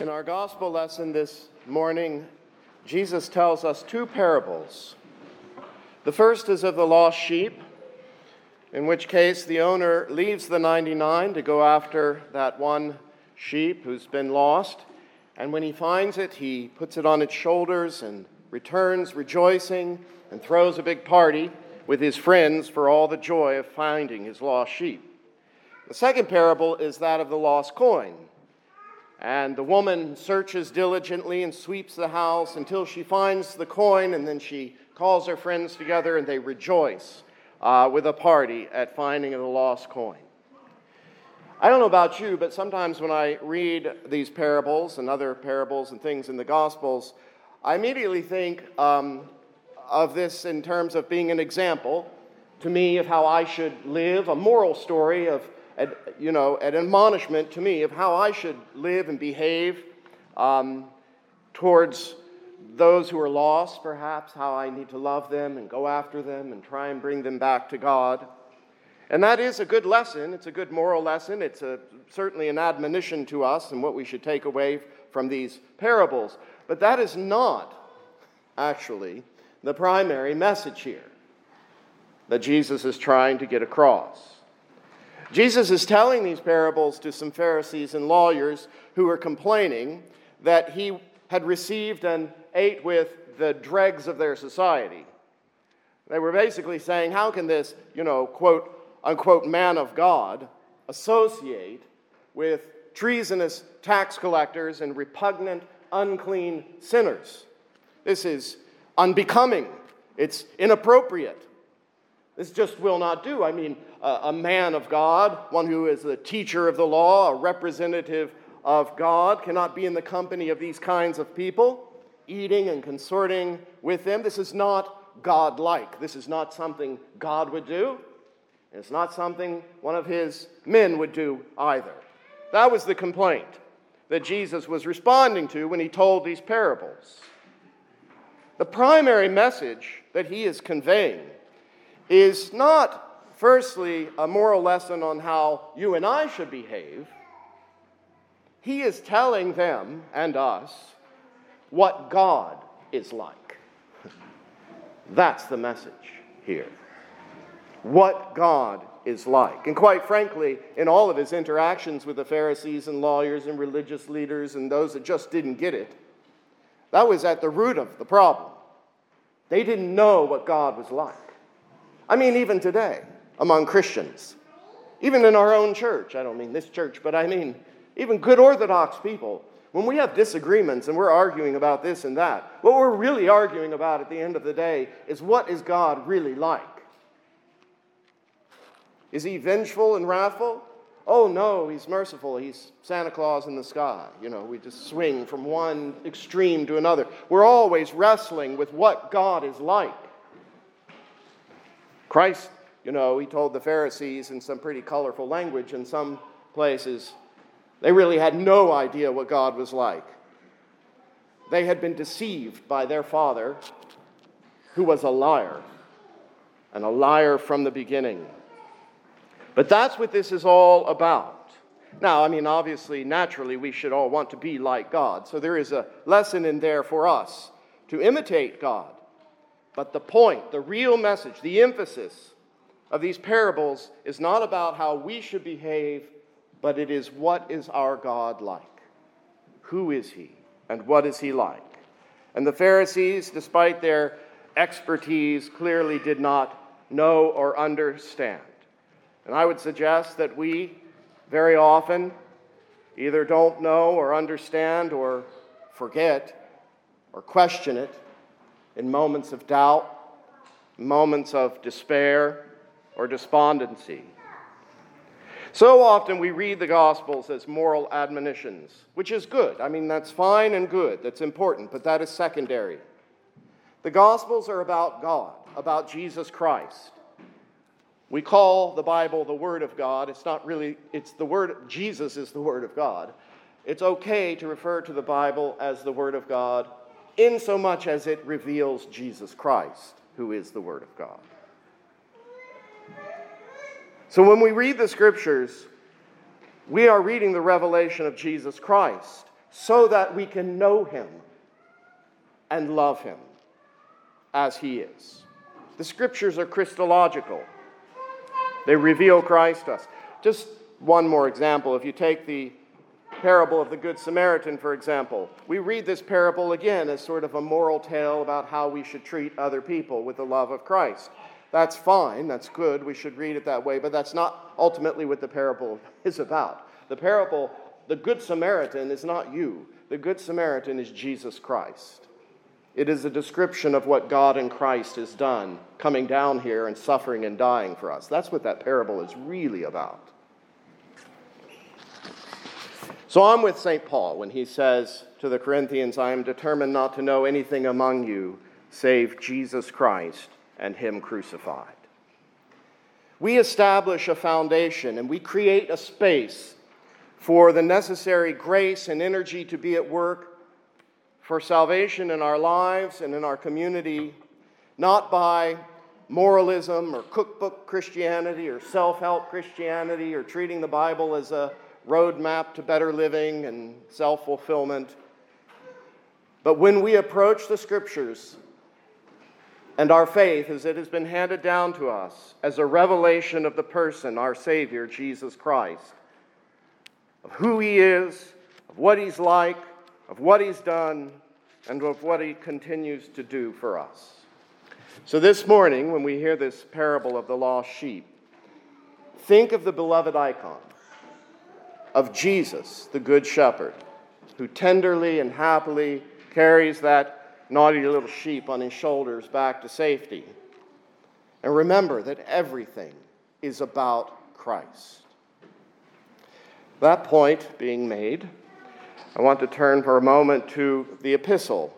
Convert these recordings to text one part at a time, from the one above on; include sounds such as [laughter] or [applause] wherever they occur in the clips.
In our gospel lesson this morning, Jesus tells us two parables. The first is of the lost sheep, in which case the owner leaves the 99 to go after that one sheep who's been lost. And when he finds it, he puts it on its shoulders and returns rejoicing and throws a big party with his friends for all the joy of finding his lost sheep. The second parable is that of the lost coin. And the woman searches diligently and sweeps the house until she finds the coin, and then she calls her friends together and they rejoice uh, with a party at finding the lost coin. I don't know about you, but sometimes when I read these parables and other parables and things in the Gospels, I immediately think um, of this in terms of being an example to me of how I should live, a moral story of you know, an admonishment to me of how I should live and behave um, towards those who are lost, perhaps, how I need to love them and go after them and try and bring them back to God. And that is a good lesson. It's a good moral lesson. It's a, certainly an admonition to us and what we should take away from these parables. But that is not actually the primary message here that Jesus is trying to get across. Jesus is telling these parables to some Pharisees and lawyers who were complaining that he had received and ate with the dregs of their society. They were basically saying, How can this, you know, quote unquote, man of God associate with treasonous tax collectors and repugnant, unclean sinners? This is unbecoming, it's inappropriate. This just will not do. I mean, a man of God, one who is a teacher of the law, a representative of God, cannot be in the company of these kinds of people, eating and consorting with them. This is not God-like. This is not something God would do. It's not something one of his men would do either. That was the complaint that Jesus was responding to when he told these parables. The primary message that he is conveying is not firstly, a moral lesson on how you and I should behave. He is telling them and us what God is like. [laughs] That's the message here. What God is like. And quite frankly, in all of his interactions with the Pharisees and lawyers and religious leaders and those that just didn't get it, that was at the root of the problem. They didn't know what God was like. I mean, even today among Christians. Even in our own church, I don't mean this church, but I mean even good Orthodox people. When we have disagreements and we're arguing about this and that, what we're really arguing about at the end of the day is what is God really like? Is he vengeful and wrathful? Oh no, he's merciful. He's Santa Claus in the sky. You know, we just swing from one extreme to another. We're always wrestling with what God is like. Christ you know, he told the Pharisees in some pretty colorful language in some places. They really had no idea what God was like. They had been deceived by their father, who was a liar, and a liar from the beginning. But that's what this is all about. Now, I mean, obviously, naturally, we should all want to be like God. So there is a lesson in there for us to imitate God. But the point, the real message, the emphasis of these parables is not about how we should behave, but it is what is our God like? Who is he? And what is he like? And the Pharisees, despite their expertise, clearly did not know or understand. And I would suggest that we very often either don't know or understand or forget or question it in moments of doubt, moments of despair or despondency. So often we read the Gospels as moral admonitions, which is good. I mean, that's fine and good, that's important, but that is secondary. The Gospels are about God, about Jesus Christ. We call the Bible the Word of God. It's not really, it's the Word, Jesus is the Word of God. It's okay to refer to the Bible as the Word of God in so much as it reveals Jesus Christ, who is the Word of God. So when we read the Scriptures, we are reading the revelation of Jesus Christ so that we can know Him and love Him as He is. The Scriptures are Christological, they reveal Christ to us. Just one more example. If you take the parable of the Good Samaritan, for example. We read this parable again as sort of a moral tale about how we should treat other people with the love of Christ. That's fine, that's good, we should read it that way, but that's not ultimately what the parable [laughs] is about. The parable, the Good Samaritan, is not you. The Good Samaritan is Jesus Christ. It is a description of what God in Christ has done, coming down here and suffering and dying for us. That's what that parable is really about. So I'm with St. Paul when he says to the Corinthians, I am determined not to know anything among you save Jesus Christ and Him crucified. We establish a foundation and we create a space for the necessary grace and energy to be at work for salvation in our lives and in our community, not by moralism or cookbook Christianity or self help Christianity or treating the Bible as a roadmap to better living and self fulfillment. But when we approach the scriptures and our faith as it has been handed down to us as a revelation of the person, our Savior, Jesus Christ, of who He is, of what He's like, of what He's done, and of what He continues to do for us. So this morning, when we hear this parable of the lost sheep, think of the beloved icon of Jesus, the Good Shepherd, who tenderly and happily carries that naughty little sheep on his shoulders back to safety. And remember that everything is about Christ. That point being made, I want to turn for a moment to the epistle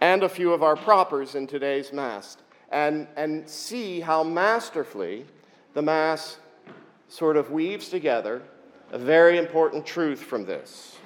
and a few of our propers in today's Mass and, and see how masterfully the Mass sort of weaves together a very important truth from this.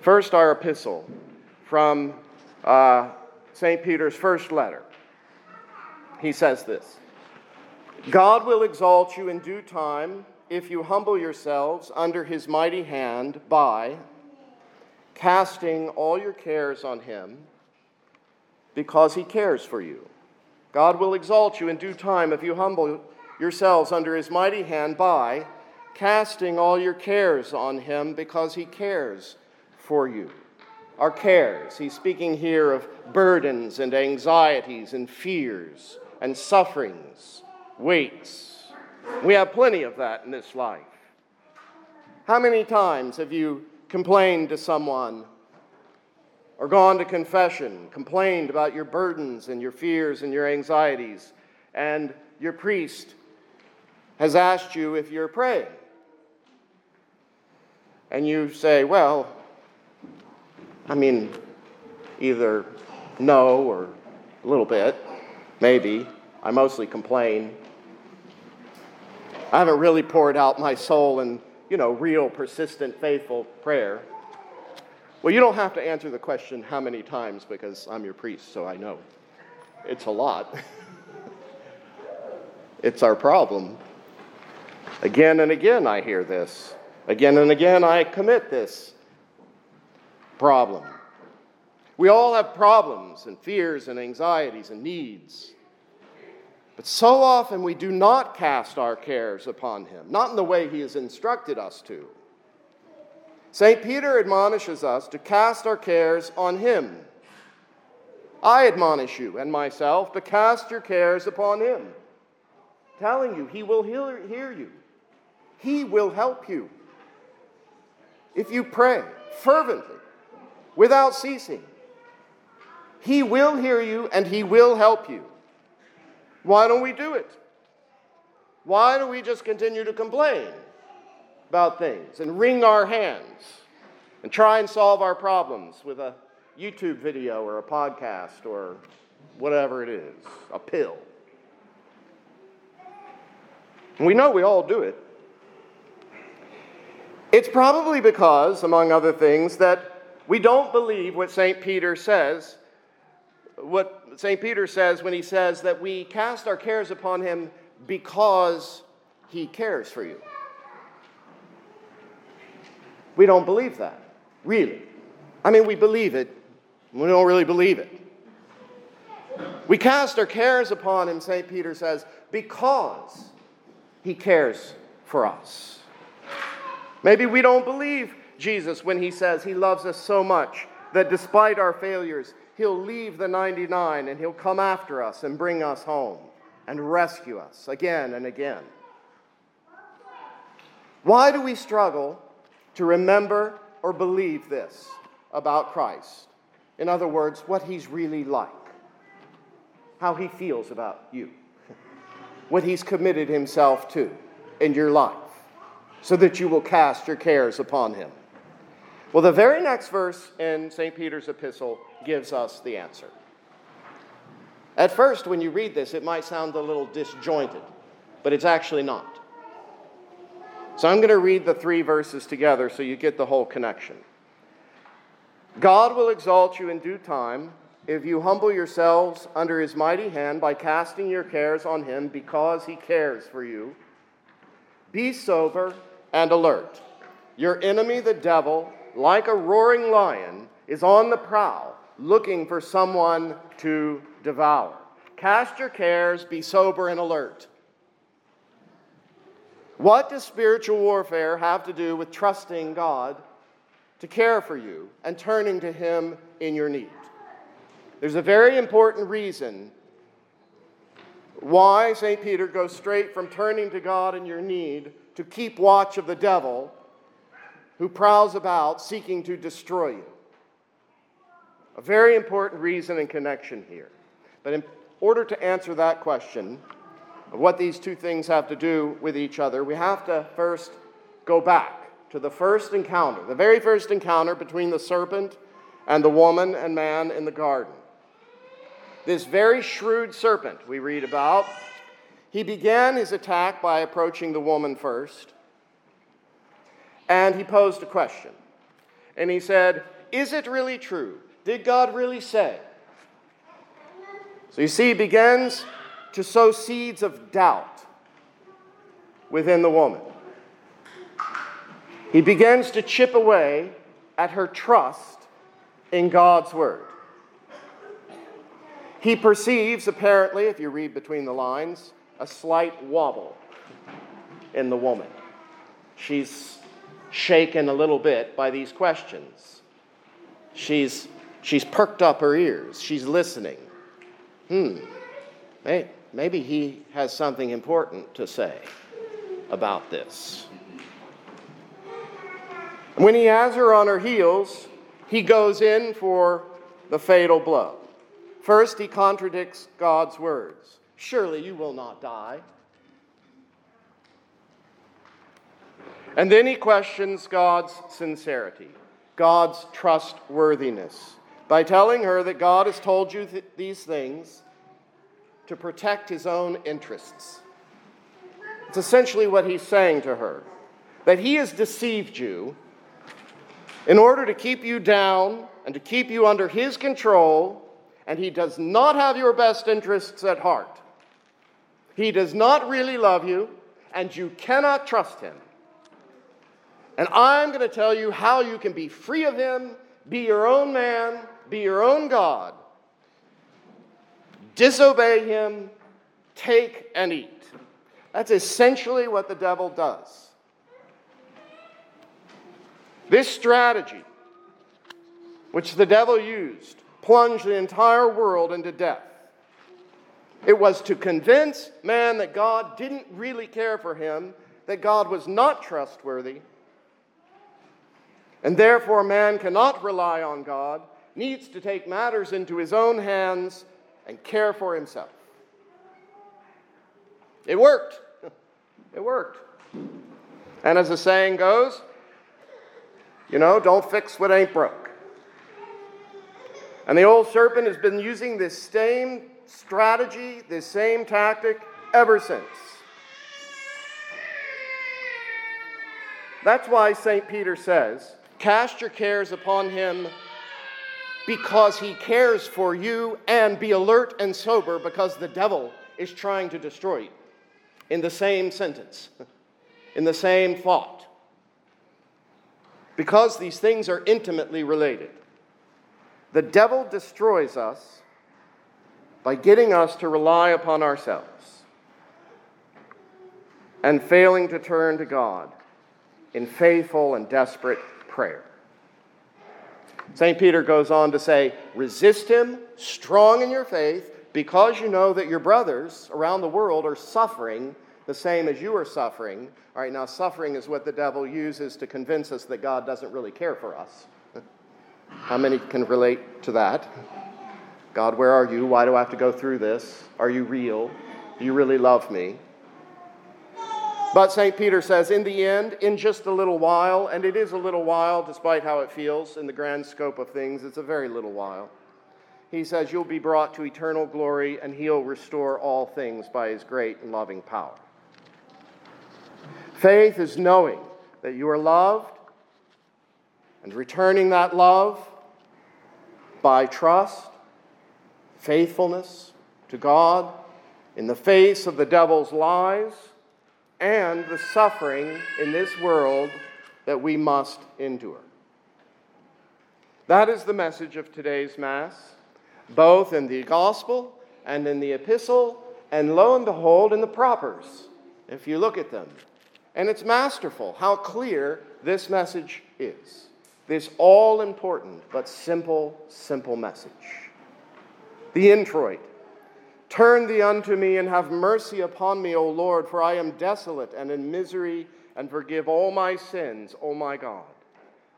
First, our epistle from uh, St. Peter's first letter. He says this God will exalt you in due time if you humble yourselves under his mighty hand by casting all your cares on him because he cares for you. God will exalt you in due time if you humble yourselves under his mighty hand by casting all your cares on him because he cares for you. Our cares, he's speaking here of burdens and anxieties and fears and sufferings, weights. We have plenty of that in this life. How many times have you complained to someone or gone to confession, complained about your burdens and your fears and your anxieties, and your priest has asked you if you're praying? And you say, well, I mean, either no or a little bit, maybe. I mostly complain. I haven't really poured out my soul in, you know, real, persistent, faithful prayer. Well, you don't have to answer the question how many times because I'm your priest, so I know. It's a lot. [laughs] it's our problem. Again and again, I hear this. Again and again, I commit this problem. We all have problems and fears and anxieties and needs. But so often we do not cast our cares upon Him, not in the way He has instructed us to. St. Peter admonishes us to cast our cares on Him. I admonish you and myself to cast your cares upon Him, telling you He will hear, you, He will help you if you pray fervently, without ceasing, He will hear you and He will help you. Why don't we do it? Why do we just continue to complain about things and wring our hands and try and solve our problems with a YouTube video or a podcast or whatever it is, a pill? We know we all do it. It's probably because, among other things, that we don't believe what St. Peter says. What St. Peter says when he says that we cast our cares upon him because he cares for you. We don't believe that, really. I mean, we believe it, we don't really believe it. We cast our cares upon him, St. Peter says, because he cares for us. Maybe we don't believe Jesus when he says he loves us so much that despite our failures, he'll leave the 99 and he'll come after us and bring us home and rescue us again and again. Why do we struggle to remember or believe this about Christ? In other words, what he's really like, how he feels about you, [laughs] what he's committed himself to in your life so that you will cast your cares upon him? Well, the very next verse in St. Peter's epistle gives us the answer. At first, when you read this, it might sound a little disjointed, but it's actually not. So I'm going to read the three verses together so you get the whole connection. God will exalt you in due time if you humble yourselves under his mighty hand by casting your cares on him because he cares for you. Be sober and alert. Your enemy, the devil, like a roaring lion, is on the prowl, looking for someone to devour. Cast your cares, be sober and alert. What does spiritual warfare have to do with trusting God to care for you and turning to Him in your need? There's a very important reason why St. Peter goes straight from turning to God in your need to keep watch of the devil who prowls about seeking to destroy you. A very important reason and connection here. But in order to answer that question, of what these two things have to do with each other, we have to first go back to the first encounter, the very first encounter between the serpent and the woman and man in the garden. This very shrewd serpent we read about he began his attack by approaching the woman first, and he posed a question. And he said, Is it really true? Did God really say? So you see, he begins to sow seeds of doubt within the woman. He begins to chip away at her trust in God's word. He perceives, apparently, if you read between the lines, a slight wobble in the woman. She's shaken a little bit by these questions. She's, she's perked up her ears. She's listening. Hmm, maybe he has something important to say about this. When he has her on her heels, he goes in for the fatal blow. First, he contradicts God's words. Surely you will not die. And then he questions God's sincerity, God's trustworthiness, by telling her that God has told you th- these things to protect his own interests. It's essentially what he's saying to her that he has deceived you in order to keep you down and to keep you under his control, and he does not have your best interests at heart. He does not really love you, and you cannot trust him. And I'm going to tell you how you can be free of him, be your own man, be your own God, disobey him, take and eat. That's essentially what the devil does. This strategy, which the devil used, plunged the entire world into death. It was to convince man that God didn't really care for him, that God was not trustworthy, and therefore man cannot rely on God, needs to take matters into his own hands and care for himself. It worked. [laughs] It worked. And as the saying goes, you know, don't fix what ain't broke. And the old serpent has been using this same strategy, this same tactic ever since. That's why St. Peter says, Cast your cares upon him because he cares for you, and be alert and sober because the devil is trying to destroy you. In the same sentence, [laughs] in the same thought. Because these things are intimately related. The devil destroys us by getting us to rely upon ourselves and failing to turn to God in faithful and desperate prayer. St. Peter goes on to say, resist him, strong in your faith, because you know that your brothers around the world are suffering the same as you are suffering. All right, now, suffering is what the devil uses to convince us that God doesn't really care for us. How many can relate to that? God, where are you? Why do I have to go through this? Are you real? Do you really love me? But St. Peter says, in the end, in just a little while, and it is a little while despite how it feels in the grand scope of things, it's a very little while. He says, You'll be brought to eternal glory, and He'll restore all things by His great and loving power. Faith is knowing that you are loved and returning that love by trust, faithfulness to God in the face of the devil's lies and the suffering in this world that we must endure. That is the message of today's Mass, both in the Gospel and in the Epistle, and lo and behold, in the propers, if you look at them. And it's masterful how clear this message is. This all important but simple, simple message. The introit Turn thee unto me and have mercy upon me, O Lord, for I am desolate and in misery, and forgive all my sins, O my God.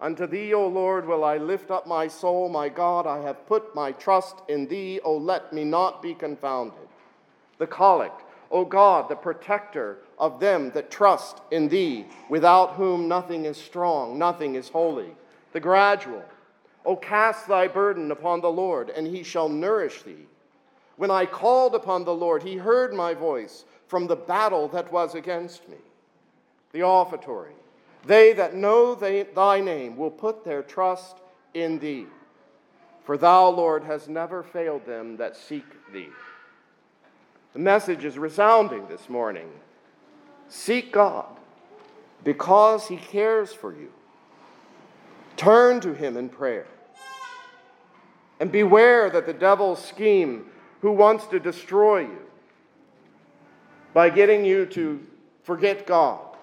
Unto thee, O Lord, will I lift up my soul, my God. I have put my trust in thee, O let me not be confounded. The collect, O God, the protector of them that trust in thee, without whom nothing is strong, nothing is holy. The gradual, O cast thy burden upon the Lord, and he shall nourish thee. When I called upon the Lord, he heard my voice from the battle that was against me. The offertory. They that know they, thy name will put their trust in thee. For thou, Lord, hast never failed them that seek thee. The message is resounding this morning. Seek God because he cares for you. Turn to him in prayer. And beware that the devil's scheme who wants to destroy you by getting you to forget God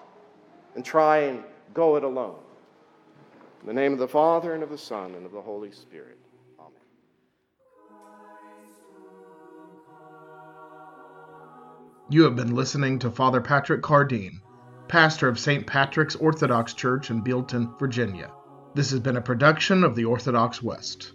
and try and go it alone. In the name of the Father, and of the Son, and of the Holy Spirit. Amen. You have been listening to Father Patrick Cardine, pastor of St. Patrick's Orthodox Church in Bealeton, Virginia. This has been a production of the Orthodox West.